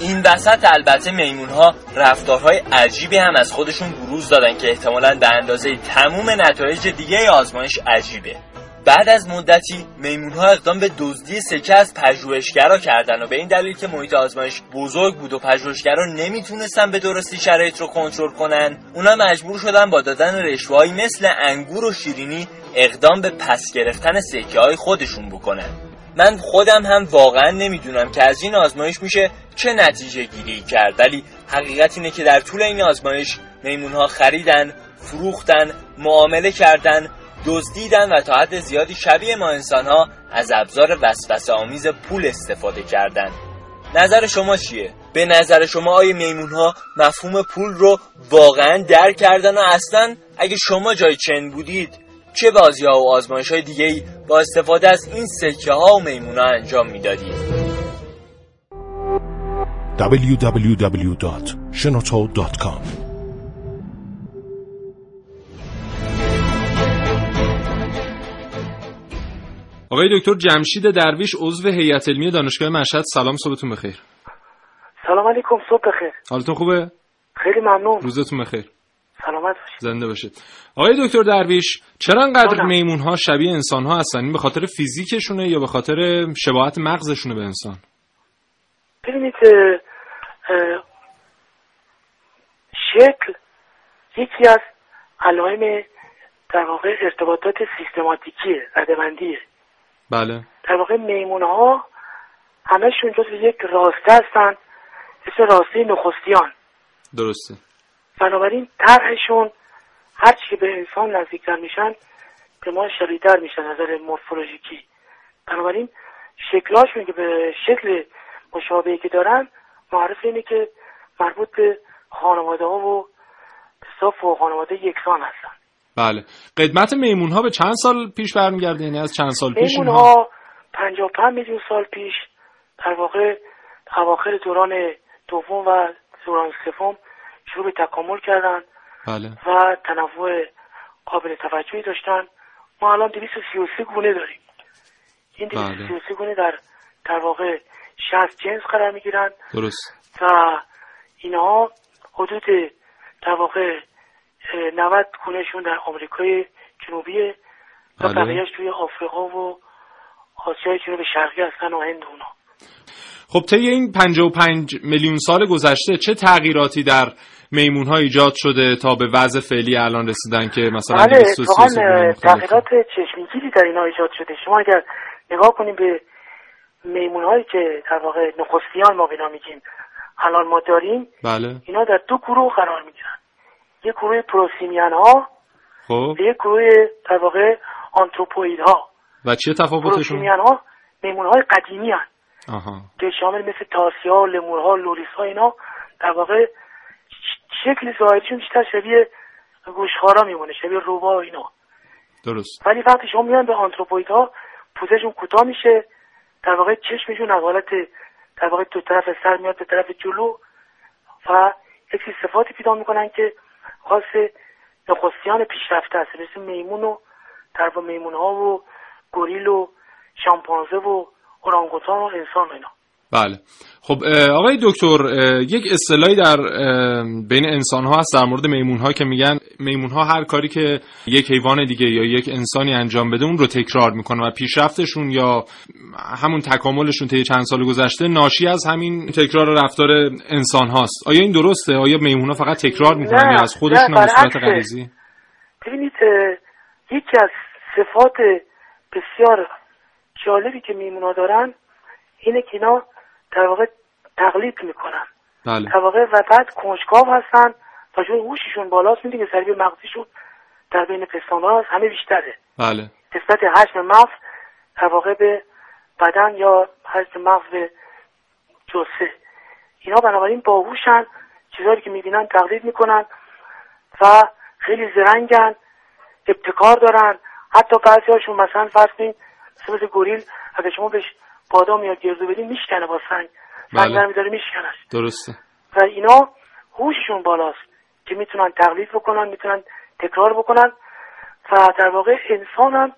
Speaker 6: این وسط البته میمون ها رفتارهای عجیبی هم از خودشون بروز دادن که احتمالا به اندازه تموم نتایج دیگه آزمایش عجیبه. بعد از مدتی میمون ها اقدام به دزدی سکه از پژوهشگرا کردن و به این دلیل که محیط آزمایش بزرگ بود و پژوهشگرا نمی‌تونستن به درستی شرایط رو کنترل کنن اونا مجبور شدن با دادن رشوههایی مثل انگور و شیرینی اقدام به پس گرفتن سکه های خودشون بکنن. من خودم هم واقعا نمی‌دونم که از این آزمایش میشه چه نتیجه گیری کرد ولی حقیقت اینه که در طول این آزمایش میمون ها خریدن فروختن معامله کردن دزدیدن و تا حد زیادی شبیه ما انسان ها از ابزار وسوسه آمیز پول استفاده کردند. نظر شما چیه؟ به نظر شما آیا میمون ها مفهوم پول رو واقعا درک کردن و اصلا اگه شما جای چن بودید چه بازی ها و آزمایش های دیگه با استفاده از این سکه ها و میمون ها انجام می‌دادید؟
Speaker 9: www.shenoto.com
Speaker 7: آقای دکتر جمشید درویش عضو هیئت علمی دانشگاه مشهد سلام صبحتون بخیر.
Speaker 10: سلام علیکم صبح بخیر.
Speaker 7: حالتون خوبه؟
Speaker 10: خیلی ممنون.
Speaker 7: روزتون بخیر.
Speaker 10: سلامت باشید
Speaker 7: زنده باشید. آقای دکتر درویش چرا انقدر. میمون ها شبیه انسان ها هستن؟ این به خاطر فیزیکشونه یا به خاطر شباهت مغزشونه به انسان؟
Speaker 10: ببینید شکل یکی از علائم در واقع ارتباطات سیستماتیکی ردبندیه
Speaker 7: بله.
Speaker 10: در واقع میمون ها همشون جز یک راسته هستن اسم راسته نخستیان.
Speaker 7: درسته.
Speaker 10: بنابراین طرحشون هرچی که به انسان نزدیکتر میشن به ما شبیهتر میشن از نظر مورفولوژیکی. بنابراین شکلاشون که به شکل مشابهی که دارن معرف اینه که مربوط به خانواده ها و صاف و خانواده یکسان هستن.
Speaker 7: بله. قدمت میمون ها به چند سال پیش برمیگرده؟ یعنی از چند سال پیش
Speaker 10: میمون ها 55 میلیون سال پیش در واقع اواخر دوران دوم و دوران سوم شروع به تکامل کردن
Speaker 7: بله.
Speaker 10: و تنوع قابل توجهی داشتن. ما الان 233 گونه داریم. این
Speaker 7: بله.
Speaker 10: 233 گونه در در واقع 60 جنس قرار می‌گیرن.
Speaker 7: درست.
Speaker 10: و اینها حدود در واقع 90 گونهشون در آمریکای جنوبی و
Speaker 7: بله.
Speaker 10: بقیهش توی آفریقا و آسیای جنوب شرقی هستن و هند اونا
Speaker 7: خب طی این 55 میلیون سال گذشته چه تغییراتی در میمون ها ایجاد شده تا به وضع فعلی الان رسیدن که مثلا
Speaker 10: بله
Speaker 7: 233
Speaker 10: اتفاقا
Speaker 7: گونه مختلفه؟
Speaker 10: تغییرات چشمگیری در اینا ایجاد شده شما اگر نگاه کنیم به میمون هایی که در واقع نخستیان ما بنا میگیم الان ما داریم
Speaker 7: بله
Speaker 10: اینا در دو گروه قرار می‌گیرن یک گروه prosimian ها
Speaker 7: خب.
Speaker 10: یک گروه در واقع anthropoid ها
Speaker 7: و چیه تفاوتشون؟
Speaker 10: prosimian ها میمون های قدیمی هن
Speaker 7: آها.
Speaker 10: که شامل مثل تارسیه ها لمورها لوریس ها اینا در واقع شکل ظاهریشون بیشتر شبیه گوشتخوارا میمونه شبیه روباه و اینا.
Speaker 7: درست.
Speaker 10: ولی وقتی شما میان به آنتروپوید ها پوزشون کوتاه میشه در واقع چشمشون از حالت در واقع دو طرف سر میاد به طرف جلو و یک صفاتی پیدا می‌کنن که خاص نخستیان پیشرفته هست مثل میمون و در میمون ها و گوریل و شامپانزه و اورانگوتان و انسان و اینا.
Speaker 7: بله. خب آقای دکتر یک اصطلاحی در بین انسان ها هست در مورد میمون ها که میگن میمون ها هر کاری که یک حیوان دیگه یا یک انسانی انجام بده اون رو تکرار می‌کنه و پیشرفتشون یا همون تکاملشون طی چند سال گذشته ناشی از همین تکرار رفتار انسان هاست آیا این درسته؟ آیا میمون ها فقط تکرار می‌کنن یا از خودشون به صورت غریزی؟
Speaker 10: ببینید یکی از صفات بسیار جالبی که میمونا دارن اینه که اینا در واقع تقلید می‌کنن.
Speaker 7: بله.
Speaker 10: در واقع و بعد کنجکاو هستن و چون هوششون بالاست می‌دونی که سریع مغزیشون در بین پستان هست همه بیشتره.
Speaker 7: بله.
Speaker 10: نسبت حجم مغز در واقع به بدن یا حجم مغز به جسه. اینا بنابراین باهوشن چیزهایی که می‌بینن تقلید می‌کنن و خیلی زرنگن ابتکار دارن. حتی بعضی هاشون مثلا فرض کنید مثل گوریل اگه شما بهش بادام یا گردو بدین میشکنه با سنگ. سنگ
Speaker 7: بله.
Speaker 10: میداره میشکنه.
Speaker 7: درسته.
Speaker 10: و اینا هوششون بالاست که می‌تونن تقلید بکنن می‌تونن تکرار بکنن. و در واقع انسان هم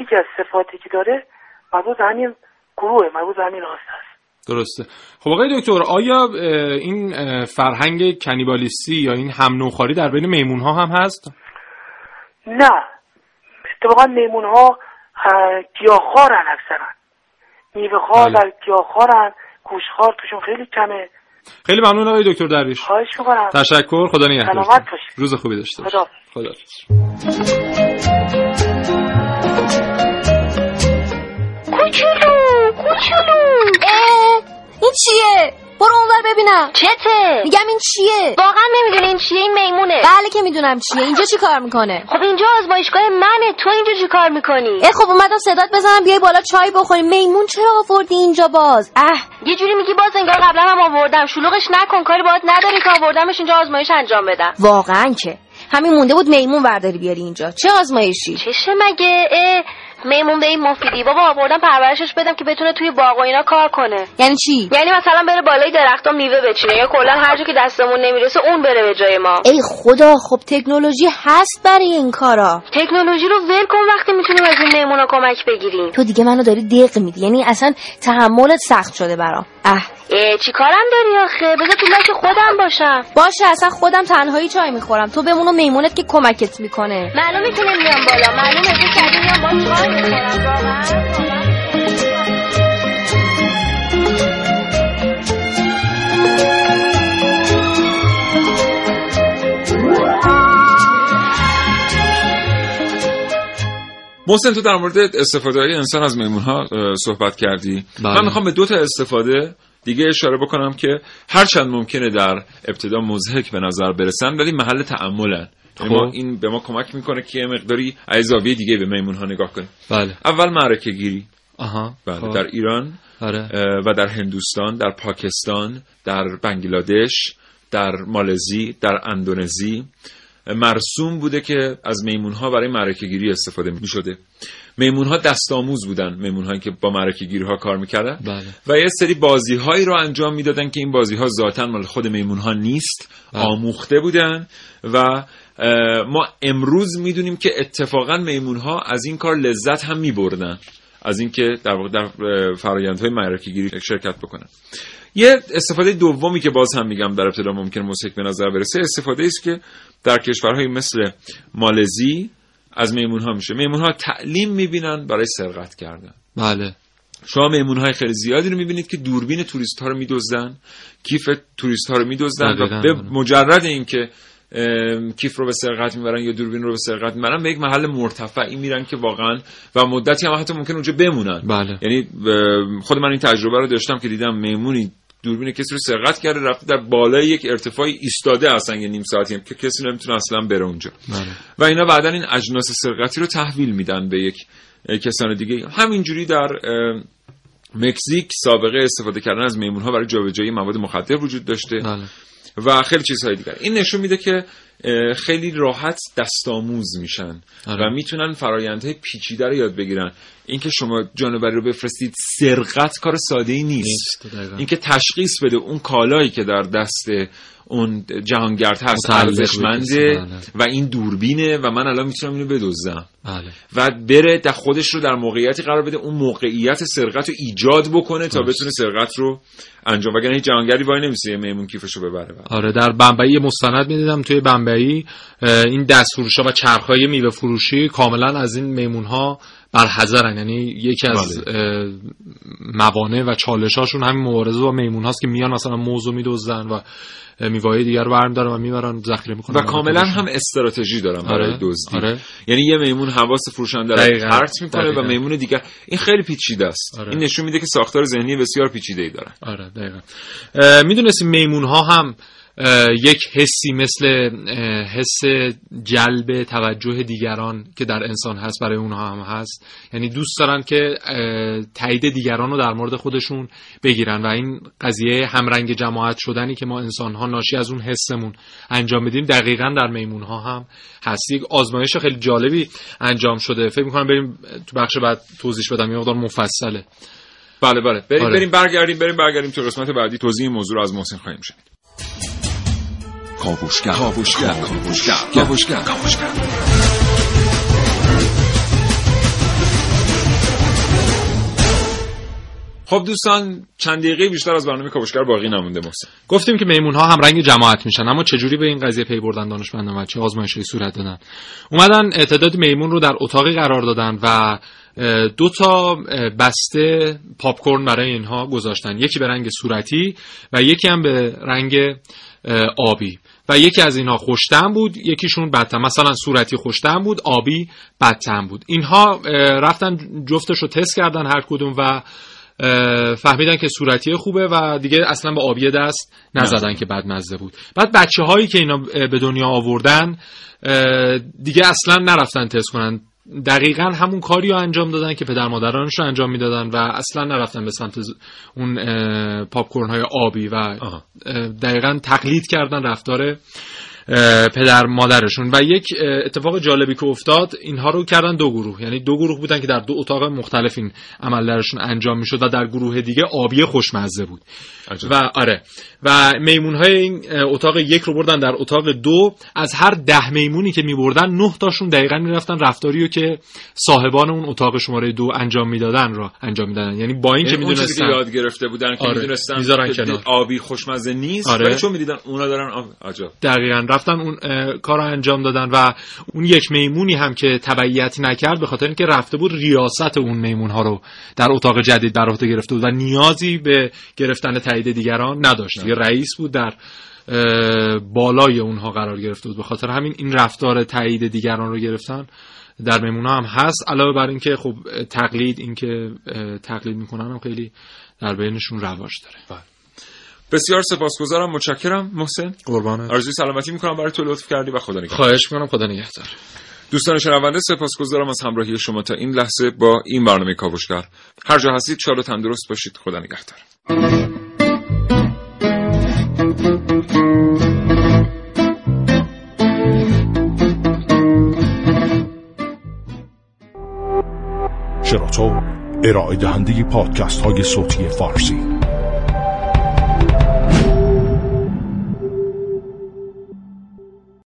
Speaker 10: یکی از صفاتی که داره مربوط همین گروه مربوط همین هاست هست.
Speaker 7: درسته. خب آقای دکتر آیا این فرهنگ کنیبالیستی یا این هم نوخاری در بین میمون ها هم هست؟
Speaker 10: نه. اتفاقا میمون ها گیاهخوارن اکثرا. میوه خوار
Speaker 7: بله.
Speaker 10: در گیاهخوارن گوشخوار توشون خیلی کمه.
Speaker 7: خیلی ممنون آقای دکتر درویش.
Speaker 10: خواهش می‌کنم.
Speaker 7: تشکر. خدا
Speaker 10: باشید.
Speaker 7: روز خوبی داشته باشید
Speaker 10: خدا.
Speaker 7: خدا
Speaker 11: کوچولو کوچولو. این چیه؟ برو اونور ببینم. چته؟ میگم این چیه؟ واقعا نمی‌دونی این چیه این میمونه. بله که می‌دونم چیه. اینجا چی کار می‌کنه؟ خب اینجا آزمایشگاه منه. تو اینجا چی کار می‌کنی؟ اه خب اومدم صدات بزنم بیای بالا چای بخوریم. میمون چرا آوردی اینجا باز؟ اه یه جوری میگی باز انگار قبلا هم آوردم. شلوغش نکن کاری باهات نداری که آوردمش اینجا آزمایش انجام بدم. واقعا که. همین مونده بود میمون ورداری بیاری اینجا. چه آزمایشی؟ چشه مگه؟ اه میمون به این مفیدی. بابا آوردم پرورشش بدم که بتونه توی باغ و اینا کار کنه. یعنی چی؟ یعنی مثلا بره بالای درختا میوه بچینه یا کلا هر جا که دستمون نمی‌رسه اون بره به جای ما. ای خدا خب تکنولوژی هست برای این کارا. تکنولوژی رو ول کن وقتی می‌تونیم از این میمونا کمک بگیریم. تو دیگه منو داری دق میدی. یعنی اصلا تحملت سخت شده برام. اه. چی کارم داری آخه؟ بذار تو لاک خودم باشم. باشه اصلا خودم تنهایی چای می‌خورم. تو بمون و میمونت که کمکت می‌کنه. معلومه که نمیام بالا. معلومه که کردی میام با چای می‌خورم. واقعا
Speaker 1: محسن تو در مورد استفاده های انسان از میمون ها صحبت کردی.
Speaker 7: بله.
Speaker 1: من می‌خوام به دو تا استفاده دیگه اشاره بکنم که هرچند ممکنه در ابتدا مزهک به نظر برسن ولی محل تعملن یعنی ما
Speaker 7: خب.
Speaker 1: این به ما کمک می‌کنه که مقداری از زاویه دیگه به میمون ها نگاه کنیم.
Speaker 7: بله.
Speaker 1: اول معرکه گیری.
Speaker 7: آها.
Speaker 1: بله
Speaker 7: خب.
Speaker 1: در ایران
Speaker 7: آره.
Speaker 1: و در هندوستان در پاکستان در بنگلادش در مالزی در اندونزی. مرسوم بوده که از میمون ها برای معرکه گیری استفاده می شده میمون ها دست آموز بودن میمون هایی که با معرکه گیری ها کار می‌کردن.
Speaker 7: بله.
Speaker 1: و یه سری بازی هایی رو انجام می‌دادن که این بازی ها ذاتا مال خود میمون ها نیست
Speaker 7: بله.
Speaker 1: آموخته بودن. و ما امروز می‌دونیم که اتفاقا میمون ها از این کار لذت هم میبردن. از اینکه در واقع در اه، فرآیندهای معرکه گیری شرکت بکنن. یه استفاده دومی که باز هم میگم در ابتدا ممکن موسیقی به نظر برسه استفاده است که در کشورهای مثل مالزی از میمون ها میشه. میمون ها تعلیم می‌بینن برای سرقت کردن.
Speaker 7: بله.
Speaker 1: شما میمون های خیلی زیادی رو می‌بینید که دوربین توریست ها رو میدزدن کیف توریست ها رو میدزدن و. به مجرد اینکه کیف رو به سرقت می‌برن یا دوربین رو به سرقت می‌برن به یک محل مرتفعی میرن که واقعا و مدتی هم حتی ممکن اونجا بمونن.
Speaker 7: بله.
Speaker 1: یعنی خود من این تجربه رو داشتم که دیدم میمونی دوربین کسی رو سرقت کرده رفته در بالای یک ارتفاعی ایستاده اصلا یه نیم ساعتی هم که کسی نمی‌تونه اصلا بره اونجا.
Speaker 7: بله.
Speaker 1: و اینا بعدا این اجناس سرقتی رو تحویل میدن به یک کسان دیگه. همینجوری در مکزیک سابقه استفاده کردن از میمون ها برای جابجایی مواد مخدر وجود داشته.
Speaker 7: بله.
Speaker 1: و خیلی چیزهای دیگر این نشون میده که خیلی راحت دستآموز میشن
Speaker 7: آره.
Speaker 1: و می‌تونن فرایندهای پیچیده رو یاد بگیرن اینکه شما جانوری رو بفرستید سرقت کار ساده ای نیست. اینکه تشخیص بده اون کالایی که در دست اون جهانگرد هست ارزشمنده
Speaker 7: بله.
Speaker 1: و این دوربینه و من الان می‌تونم اینو بدزدم
Speaker 7: بله
Speaker 1: و بره در خودش رو در موقعیتی قرار بده اون موقعیت سرقت رو ایجاد بکنه تا. بتونه سرقت رو انجام وگرنه هیچ جهانگردی وای نمیسه میمون کیفش رو ببره بعد.
Speaker 7: آره در بمبئی مستند می‌دیدم توی بمبئی این دست فروشا و چرخهای میوه فروشی کاملا از این میمون ها برحذرن یعنی یکی از
Speaker 1: بله.
Speaker 7: موانع و چالشاشون همین مبارزه با میمون هاست که میان مثلا موزو میدزدن و میوه‌های دیگر رو برمیدارن و می‌برن ذخیره می‌کنن
Speaker 1: و کاملا هم استراتژی دارن برای
Speaker 7: آره،
Speaker 1: دزدی
Speaker 7: آره.
Speaker 1: یعنی یه میمون حواس فروشنده رو پرت می‌کنه و. میمون دیگر این خیلی پیچیده است
Speaker 7: آره.
Speaker 1: این نشون میده که ساختار ذهنی بسیار پیچیده ای دارن
Speaker 7: آره دقیقا می‌دونستیم میمون ها هم یک حسی مثل حس جلب توجه دیگران که در انسان هست برای اونها هم هست. یعنی دوست دارن که تایید دیگران رو در مورد خودشون بگیرن. و این قضیه همرنگ جماعت شدنی که ما انسان ها ناشی از اون حسمون انجام بدیم دقیقا در میمون ها هم هست. یک آزمایش خیلی جالبی انجام شده. فکر می‌کنم بریم تو بخش بعد توضیح بدم. یه مقدار مفصله.
Speaker 1: بله بله. بریم
Speaker 7: آره.
Speaker 1: بریم برگردیم بریم برگردیم تو قسمت بعدی. توضیح موضوع رو از محسن خواهیم شنید.
Speaker 2: کاوشگر کاوشگر کاوشگر کاوشگر کاوشگر
Speaker 1: خب دوستان چند دقیقه بیشتر از برنامه کاوشگر باقی نمونده محسن.
Speaker 7: گفتیم که میمون ها هم رنگ جماعت میشن اما چجوری به این قضیه پی بردن دانشمندان و چه آزمایشی صورت دادن؟ اومدن تعداد میمون رو در اتاقی قرار دادن و دو تا بسته پاپ برای اینها گذاشتن. یکی به رنگ صورتی و یکی هم به رنگ آبی. و یکی از اینها خوشتم بود یکیشون بدتم مثلا صورتی خوشتم بود آبی بدتم بود. اینها رفتن جفتش رو تست کردن هر کدوم و فهمیدن که صورتی خوبه و دیگه اصلا به آبی دست نزدن که بد مزه بود. بعد بچه هایی که اینا به دنیا آوردن دیگه اصلا نرفتن تست کنن. دقیقا همون کاری رو انجام دادن که پدر مادرانش رو انجام می‌دادن و اصلا نرفتن به سمت اون پاپکورن های آبی و دقیقا تقلید کردن رفتار پدر مادرشون. و یک اتفاق جالبی که افتاد اینها رو کردن دو گروه. یعنی دو گروه بودن که در دو اتاق مختلف این عمل درشون انجام می‌شد و در گروه دیگه آبی خوشمزه بود.
Speaker 1: عجب.
Speaker 7: و آره. و میمون های این اتاق یک رو بردن در اتاق دو. از هر ده میمونی که میبردن نه تاشون دقیقا می‌رفتن رفتاری رو که صاحبان اون اتاق شماره دو انجام می‌دادن را انجام می‌دادن. یعنی با اینکه
Speaker 1: یعنی که
Speaker 7: می‌دونستن.
Speaker 1: یاد گرفته بودن که
Speaker 7: آره.
Speaker 1: می‌دونستن. آبی خوشمزه نیست
Speaker 7: آره.
Speaker 1: ولی چون می‌دیدن اونا دارن آب عجب.
Speaker 7: دقیقا. رفتن اون کار انجام دادن و اون یک میمونی هم که تبعیت نکرد به خاطر اینکه رفته بود ریاست اون میمون ها رو در اتاق جدید بر عهده گرفته بود و نیازی به گرفتن تایید دیگران نداشت. یه رئیس بود در بالای اونها قرار گرفته بود. به خاطر همین این رفتار تایید دیگران رو گرفتن در میمون هم هست. علاوه بر اینکه خب تقلید اینکه تقلید می‌کنن هم خیلی در بینشون رواج داره.
Speaker 1: بسیار سپاسگزارم متشکرم. محسن.
Speaker 7: قربانه
Speaker 1: آرزوی سلامتی می‌کنم. برای تو لطف کردی و خدا نگهدار.
Speaker 7: خواهش می‌کنم. خدا نگهدار.
Speaker 1: دوستان شنونده سپاسگزارم از همراهی شما تا این لحظه با این برنامه کاوشگر. هر جا هستید شاد و تندرست باشید. خدا نگهدار.
Speaker 9: شراطو ارائه دهنده پادکست های صوتی فارسی.